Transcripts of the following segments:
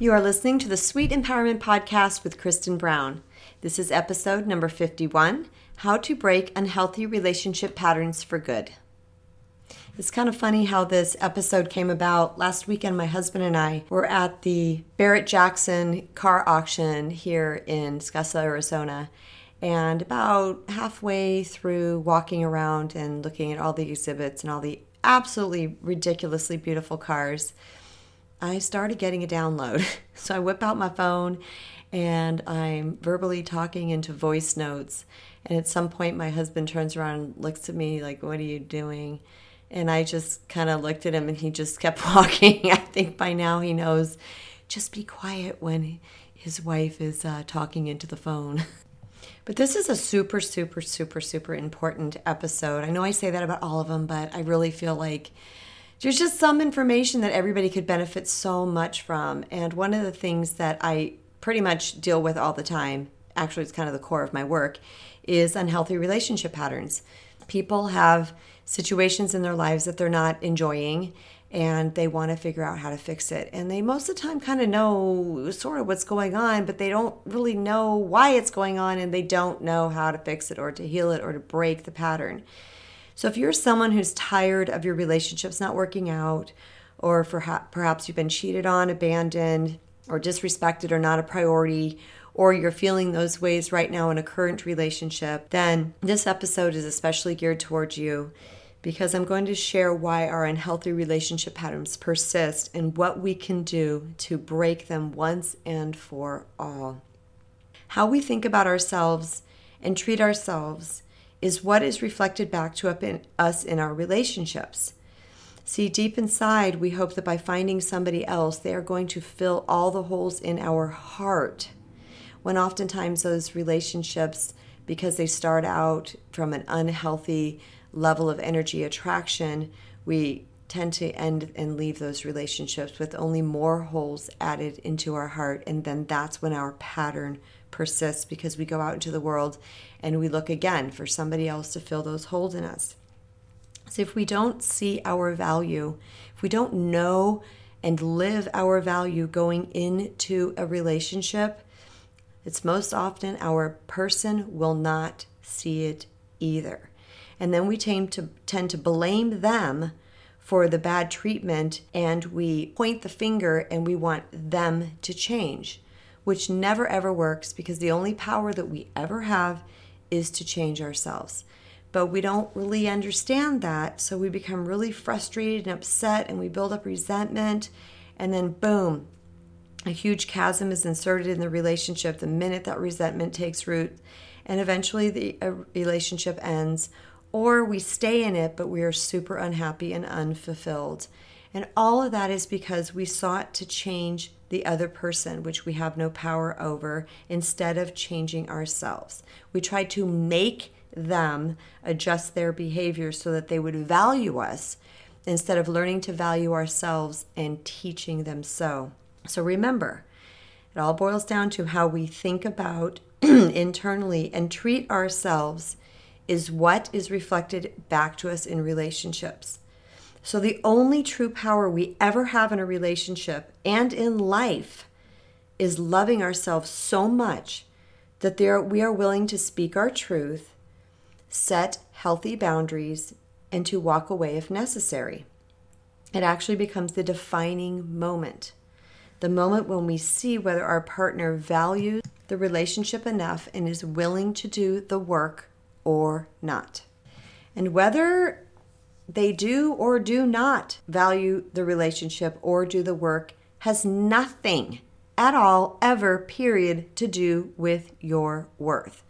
You are listening to the Sweet Empowerment Podcast with Kristen Brown. This is episode number 51 How to Break Unhealthy Relationship Patterns for Good. It's kind of funny how this episode came about. Last weekend, my husband and I were at the Barrett Jackson car auction here in Scottsdale, Arizona. And about halfway through walking around and looking at all the exhibits and all the absolutely ridiculously beautiful cars, I started getting a download. So I whip out my phone and I'm verbally talking into voice notes. And at some point, my husband turns around and looks at me like, What are you doing? And I just kind of looked at him and he just kept walking. I think by now he knows just be quiet when his wife is uh, talking into the phone. But this is a super, super, super, super important episode. I know I say that about all of them, but I really feel like there's just some information that everybody could benefit so much from. And one of the things that I pretty much deal with all the time, actually, it's kind of the core of my work, is unhealthy relationship patterns. People have situations in their lives that they're not enjoying and they want to figure out how to fix it. And they most of the time kind of know sort of what's going on, but they don't really know why it's going on and they don't know how to fix it or to heal it or to break the pattern. So if you're someone who's tired of your relationships not working out, or perhaps you've been cheated on, abandoned, or disrespected, or not a priority, or you're feeling those ways right now in a current relationship, then this episode is especially geared towards you because I'm going to share why our unhealthy relationship patterns persist and what we can do to break them once and for all. How we think about ourselves and treat ourselves is what is reflected back to us in our relationships. See, deep inside, we hope that by finding somebody else, they are going to fill all the holes in our heart. When oftentimes those relationships, because they start out from an unhealthy level of energy attraction, we tend to end and leave those relationships with only more holes added into our heart. And then that's when our pattern persists because we go out into the world and we look again for somebody else to fill those holes in us. So if we don't see our value, if we don't know and live our value going into a relationship, it's most often our person will not see it either. And then we tend to tend to blame them for the bad treatment and we point the finger and we want them to change, which never ever works because the only power that we ever have is to change ourselves. But we don't really understand that, so we become really frustrated and upset and we build up resentment, and then boom, a huge chasm is inserted in the relationship the minute that resentment takes root, and eventually the uh, relationship ends, or we stay in it, but we are super unhappy and unfulfilled. And all of that is because we sought to change the other person, which we have no power over, instead of changing ourselves. We try to make them adjust their behavior so that they would value us instead of learning to value ourselves and teaching them so. So remember, it all boils down to how we think about internally and treat ourselves is what is reflected back to us in relationships. So, the only true power we ever have in a relationship and in life is loving ourselves so much that there, we are willing to speak our truth, set healthy boundaries, and to walk away if necessary. It actually becomes the defining moment. The moment when we see whether our partner values the relationship enough and is willing to do the work or not. And whether they do or do not value the relationship or do the work has nothing at all, ever, period, to do with your worth.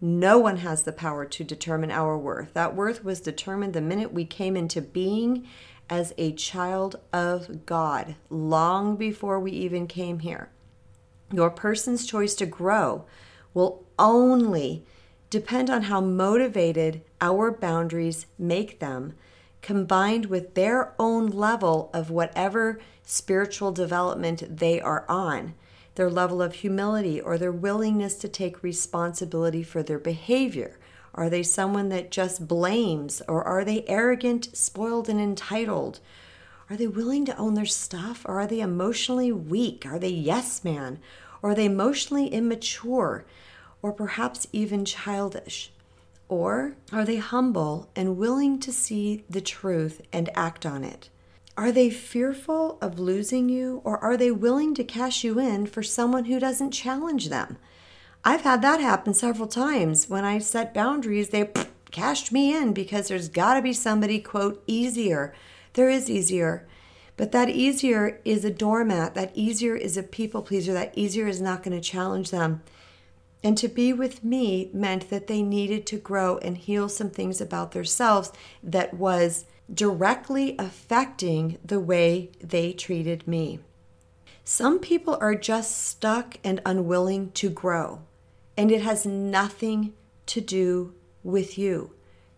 No one has the power to determine our worth. That worth was determined the minute we came into being as a child of God, long before we even came here. Your person's choice to grow will only depend on how motivated our boundaries make them combined with their own level of whatever spiritual development they are on, their level of humility or their willingness to take responsibility for their behavior. Are they someone that just blames, or are they arrogant, spoiled, and entitled? Are they willing to own their stuff? Or are they emotionally weak? Are they yes man? Or are they emotionally immature? Or perhaps even childish? Or are they humble and willing to see the truth and act on it? Are they fearful of losing you, or are they willing to cash you in for someone who doesn't challenge them? I've had that happen several times. When I set boundaries, they cashed me in because there's got to be somebody, quote, easier. There is easier. But that easier is a doormat. That easier is a people pleaser. That easier is not going to challenge them. And to be with me meant that they needed to grow and heal some things about themselves that was directly affecting the way they treated me. Some people are just stuck and unwilling to grow, and it has nothing to do with you.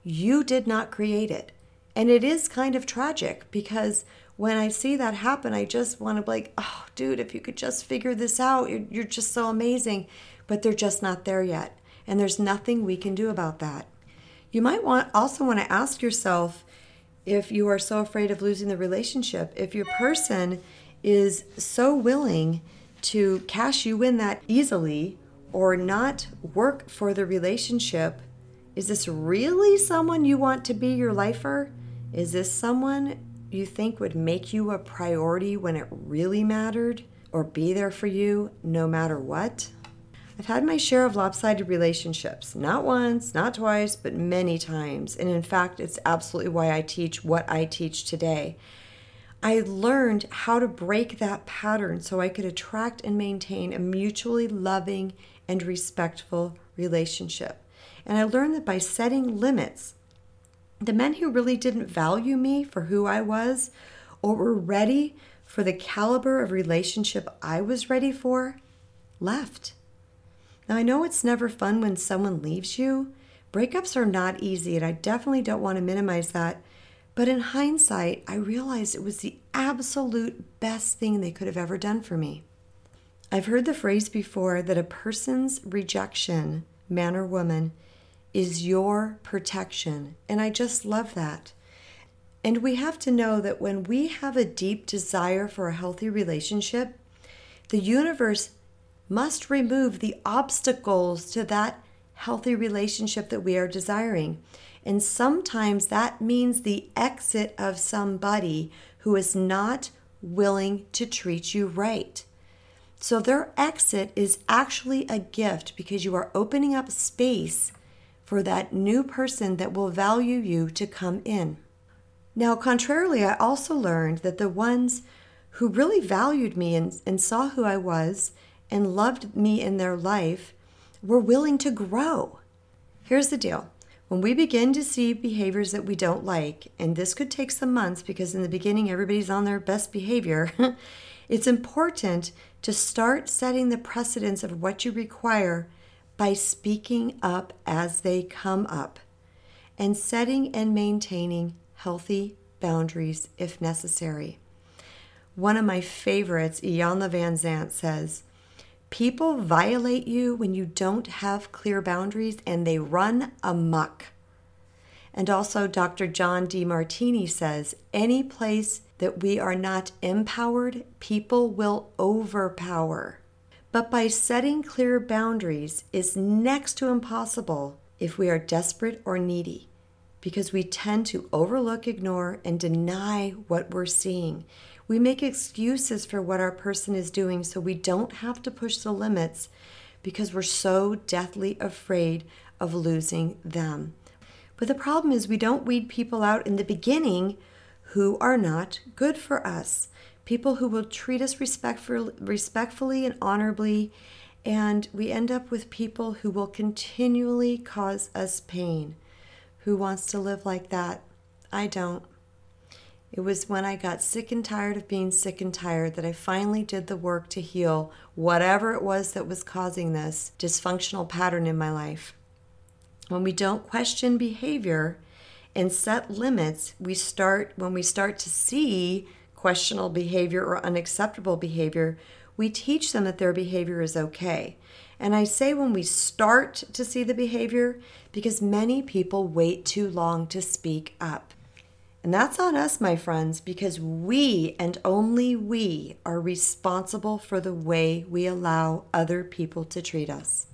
You did not create it. And it is kind of tragic because when I see that happen, I just want to be like, oh, dude, if you could just figure this out, you're, you're just so amazing but they're just not there yet. And there's nothing we can do about that. You might want also want to ask yourself if you are so afraid of losing the relationship, if your person is so willing to cash you in that easily or not work for the relationship, is this really someone you want to be your lifer? Is this someone you think would make you a priority when it really mattered or be there for you no matter what? I've had my share of lopsided relationships, not once, not twice, but many times. And in fact, it's absolutely why I teach what I teach today. I learned how to break that pattern so I could attract and maintain a mutually loving and respectful relationship. And I learned that by setting limits, the men who really didn't value me for who I was or were ready for the caliber of relationship I was ready for left. Now, I know it's never fun when someone leaves you. Breakups are not easy, and I definitely don't want to minimize that. But in hindsight, I realized it was the absolute best thing they could have ever done for me. I've heard the phrase before that a person's rejection, man or woman, is your protection. And I just love that. And we have to know that when we have a deep desire for a healthy relationship, the universe must remove the obstacles to that healthy relationship that we are desiring. And sometimes that means the exit of somebody who is not willing to treat you right. So their exit is actually a gift because you are opening up space for that new person that will value you to come in. Now, contrarily, I also learned that the ones who really valued me and, and saw who I was and loved me in their life were willing to grow. Here's the deal when we begin to see behaviors that we don't like, and this could take some months because in the beginning everybody's on their best behavior, it's important to start setting the precedence of what you require by speaking up as they come up and setting and maintaining healthy boundaries if necessary. One of my favorites, Iyanla Vanzant, says, People violate you when you don't have clear boundaries and they run amok. And also, Dr. John Demartini says any place that we are not empowered, people will overpower. But by setting clear boundaries is next to impossible if we are desperate or needy, because we tend to overlook, ignore, and deny what we're seeing. We make excuses for what our person is doing so we don't have to push the limits because we're so deathly afraid of losing them. But the problem is, we don't weed people out in the beginning who are not good for us. People who will treat us respectfully and honorably, and we end up with people who will continually cause us pain. Who wants to live like that? I don't. It was when I got sick and tired of being sick and tired that I finally did the work to heal whatever it was that was causing this dysfunctional pattern in my life. When we don't question behavior and set limits, we start when we start to see questionable behavior or unacceptable behavior, we teach them that their behavior is okay. And I say when we start to see the behavior because many people wait too long to speak up. And that's on us, my friends, because we and only we are responsible for the way we allow other people to treat us.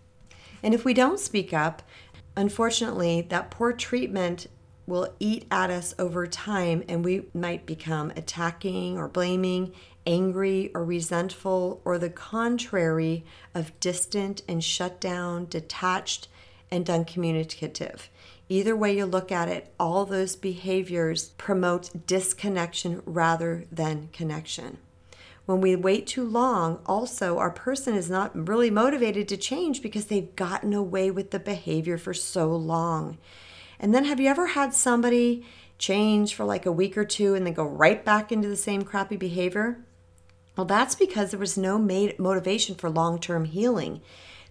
And if we don't speak up, unfortunately, that poor treatment will eat at us over time and we might become attacking or blaming, angry or resentful, or the contrary of distant and shut down, detached, and uncommunicative. Either way you look at it, all those behaviors promote disconnection rather than connection. When we wait too long, also, our person is not really motivated to change because they've gotten away with the behavior for so long. And then, have you ever had somebody change for like a week or two and then go right back into the same crappy behavior? Well, that's because there was no motivation for long term healing.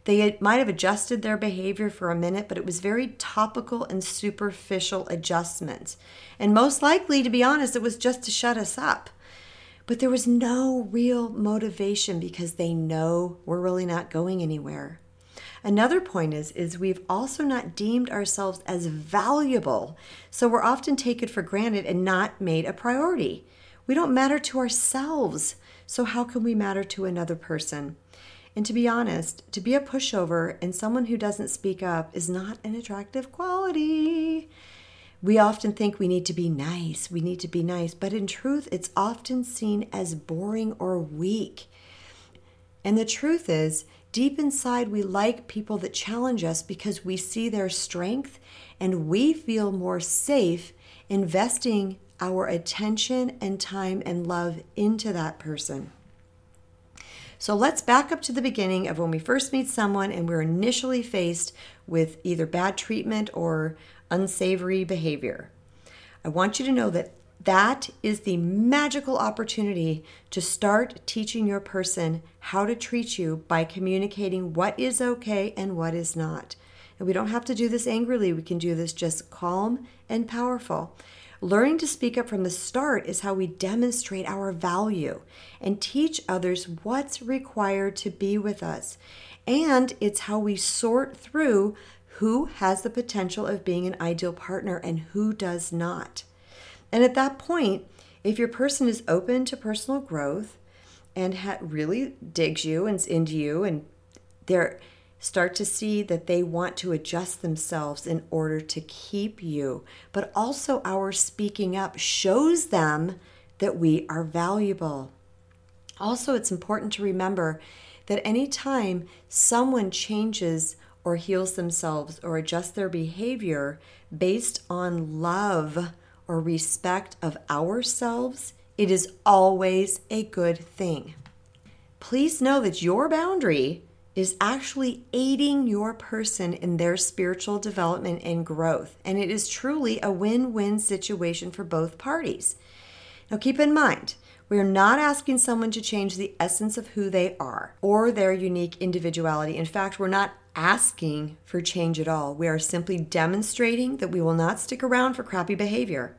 They might have adjusted their behavior for a minute, but it was very topical and superficial adjustments. And most likely, to be honest, it was just to shut us up. But there was no real motivation because they know we're really not going anywhere. Another point is is we've also not deemed ourselves as valuable. So we're often taken for granted and not made a priority. We don't matter to ourselves. So how can we matter to another person? And to be honest, to be a pushover and someone who doesn't speak up is not an attractive quality. We often think we need to be nice, we need to be nice, but in truth, it's often seen as boring or weak. And the truth is, deep inside, we like people that challenge us because we see their strength and we feel more safe investing our attention and time and love into that person. So let's back up to the beginning of when we first meet someone and we're initially faced with either bad treatment or unsavory behavior. I want you to know that that is the magical opportunity to start teaching your person how to treat you by communicating what is okay and what is not. And we don't have to do this angrily, we can do this just calm and powerful. Learning to speak up from the start is how we demonstrate our value and teach others what's required to be with us. And it's how we sort through who has the potential of being an ideal partner and who does not. And at that point, if your person is open to personal growth and ha- really digs you and into you and they're start to see that they want to adjust themselves in order to keep you. But also, our speaking up shows them that we are valuable. Also, it's important to remember that anytime someone changes or heals themselves or adjusts their behavior based on love or respect of ourselves, it is always a good thing. Please know that your boundary is actually aiding your person in their spiritual development and growth. And it is truly a win win situation for both parties. Now, keep in mind, we are not asking someone to change the essence of who they are or their unique individuality. In fact, we're not asking for change at all. We are simply demonstrating that we will not stick around for crappy behavior.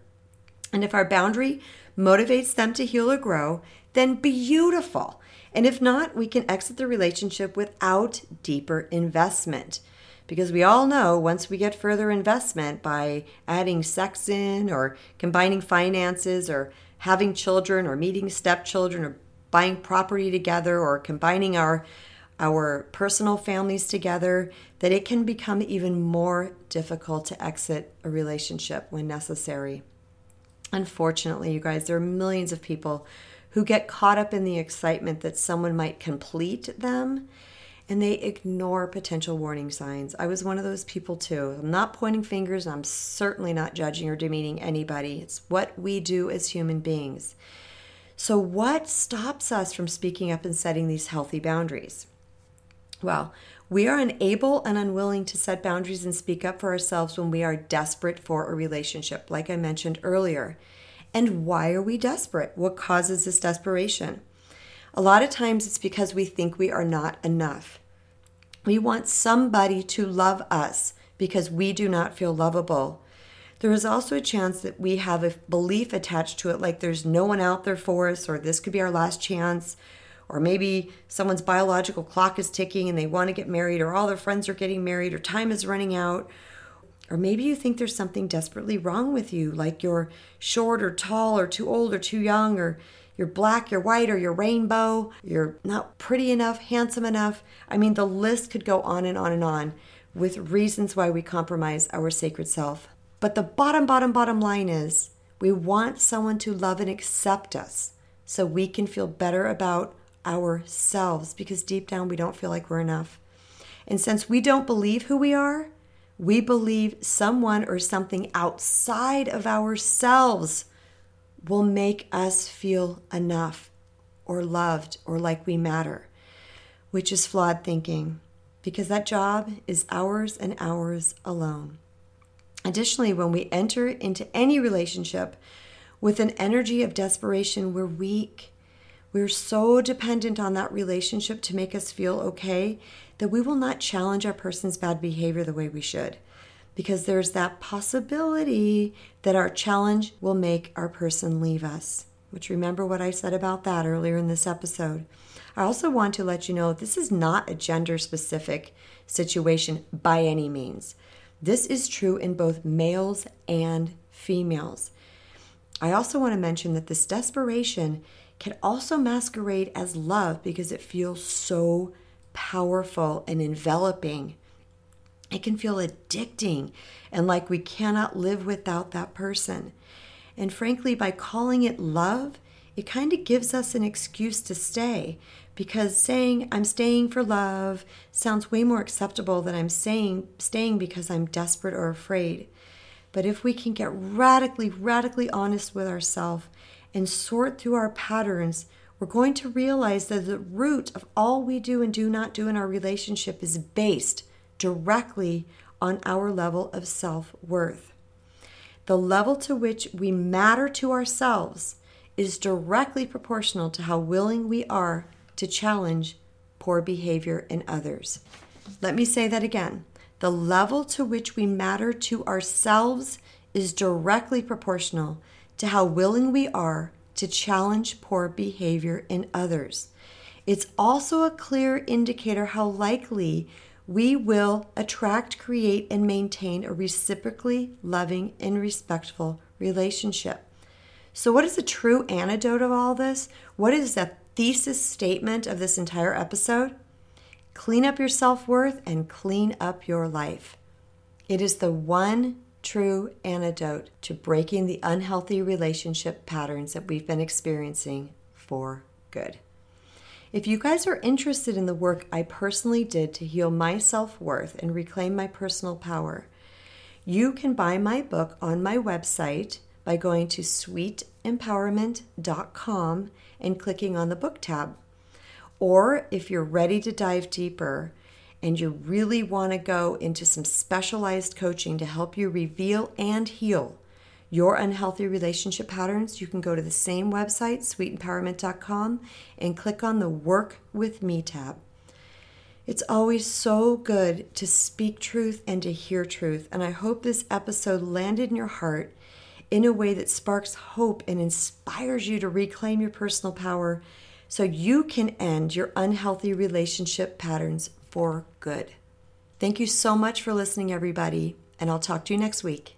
And if our boundary motivates them to heal or grow, then beautiful. And if not, we can exit the relationship without deeper investment. Because we all know once we get further investment by adding sex in or combining finances or having children or meeting stepchildren or buying property together or combining our our personal families together that it can become even more difficult to exit a relationship when necessary. Unfortunately, you guys, there are millions of people who get caught up in the excitement that someone might complete them and they ignore potential warning signs. I was one of those people too. I'm not pointing fingers, I'm certainly not judging or demeaning anybody. It's what we do as human beings. So, what stops us from speaking up and setting these healthy boundaries? Well, we are unable and unwilling to set boundaries and speak up for ourselves when we are desperate for a relationship, like I mentioned earlier. And why are we desperate? What causes this desperation? A lot of times it's because we think we are not enough. We want somebody to love us because we do not feel lovable. There is also a chance that we have a belief attached to it, like there's no one out there for us, or this could be our last chance, or maybe someone's biological clock is ticking and they want to get married, or all their friends are getting married, or time is running out, Or maybe you think there's something desperately wrong with you, like you're short or tall or too old or too young or you're black, you're white, or you're rainbow, you're not pretty enough, handsome enough. I mean, the list could go on and on and on with reasons why we compromise our sacred self. But the bottom, bottom, bottom line is we want someone to love and accept us so we can feel better about ourselves because deep down we don't feel like we're enough. And since we don't believe who we are, we believe someone or something outside of ourselves will make us feel enough or loved or like we matter, which is flawed thinking because that job is ours and ours alone. Additionally, when we enter into any relationship with an energy of desperation, we're weak. We're so dependent on that relationship to make us feel okay that we will not challenge our person's bad behavior the way we should because there's that possibility that our challenge will make our person leave us. Which remember what I said about that earlier in this episode. I also want to let you know this is not a gender specific situation by any means. This is true in both males and females. I also want to mention that this desperation can also masquerade as love because it feels so powerful and enveloping it can feel addicting and like we cannot live without that person. And frankly, by calling it love, it kind of gives us an excuse to stay because saying I'm staying for love sounds way more acceptable than I'm saying staying because I'm desperate or afraid. But if we can get radically, radically honest with ourselves and sort through our patterns, we're going to realize that the root of all we do and do not do in our relationship is based directly on our level of self worth. The level to which we matter to ourselves is directly proportional to how willing we are to challenge poor behavior in others. Let me say that again. The level to which we matter to ourselves is directly proportional to how willing we are to challenge poor behavior in others. It's also a clear indicator how likely we will attract, create, and maintain a reciprocally loving and respectful relationship. So, what is the true antidote of all this? What is the thesis statement of this entire episode? Clean up your self worth and clean up your life. It is the one true antidote to breaking the unhealthy relationship patterns that we've been experiencing for good. If you guys are interested in the work I personally did to heal my self worth and reclaim my personal power, you can buy my book on my website by going to sweetempowerment.com and clicking on the book tab. Or if you're ready to dive deeper and you really want to go into some specialized coaching to help you reveal and heal your unhealthy relationship patterns, you can go to the same website, sweetempowerment.com, and click on the Work with Me tab. It's always so good to speak truth and to hear truth, and I hope this episode landed in your heart in a way that sparks hope and inspires you to reclaim your personal power so you can end your unhealthy relationship patterns for good. Thank you so much for listening, everybody, and I'll talk to you next week.